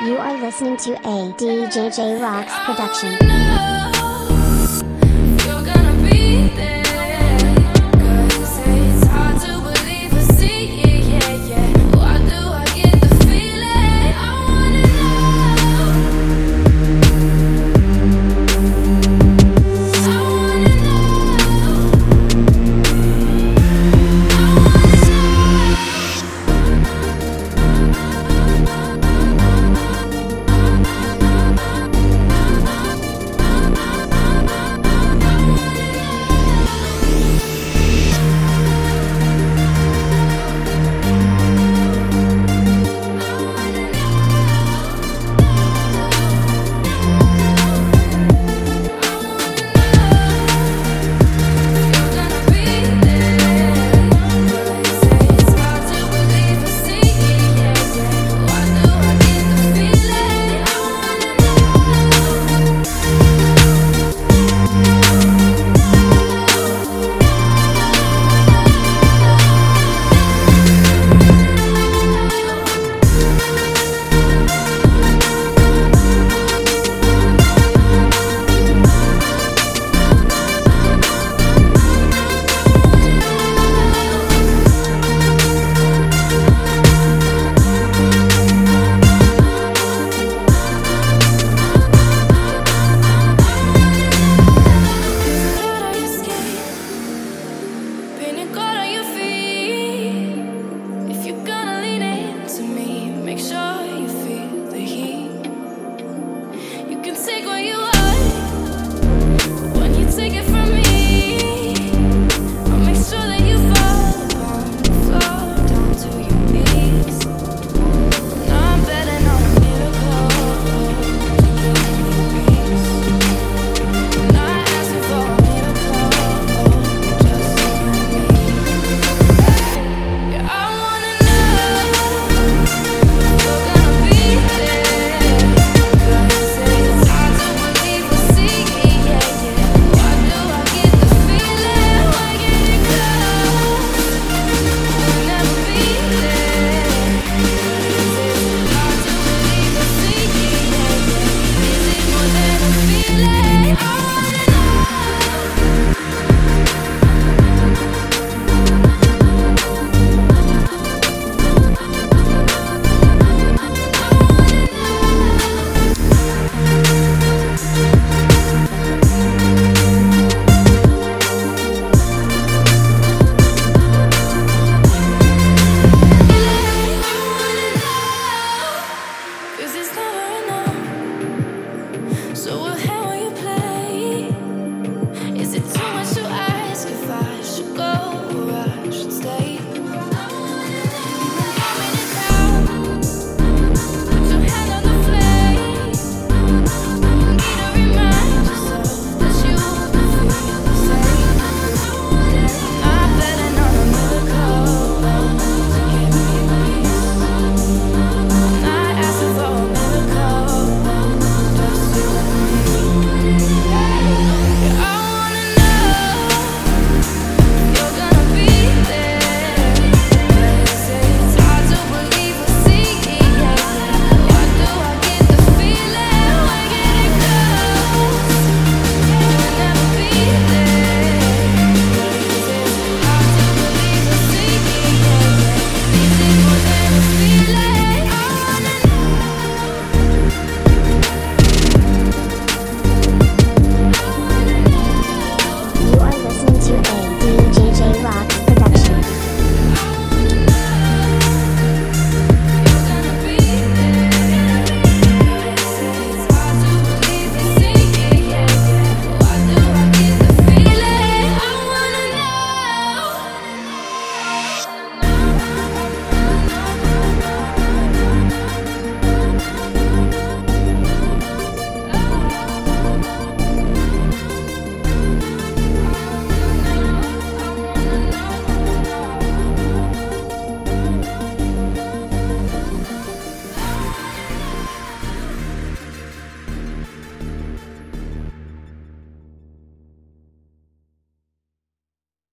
You are listening to a DJJ Rocks production.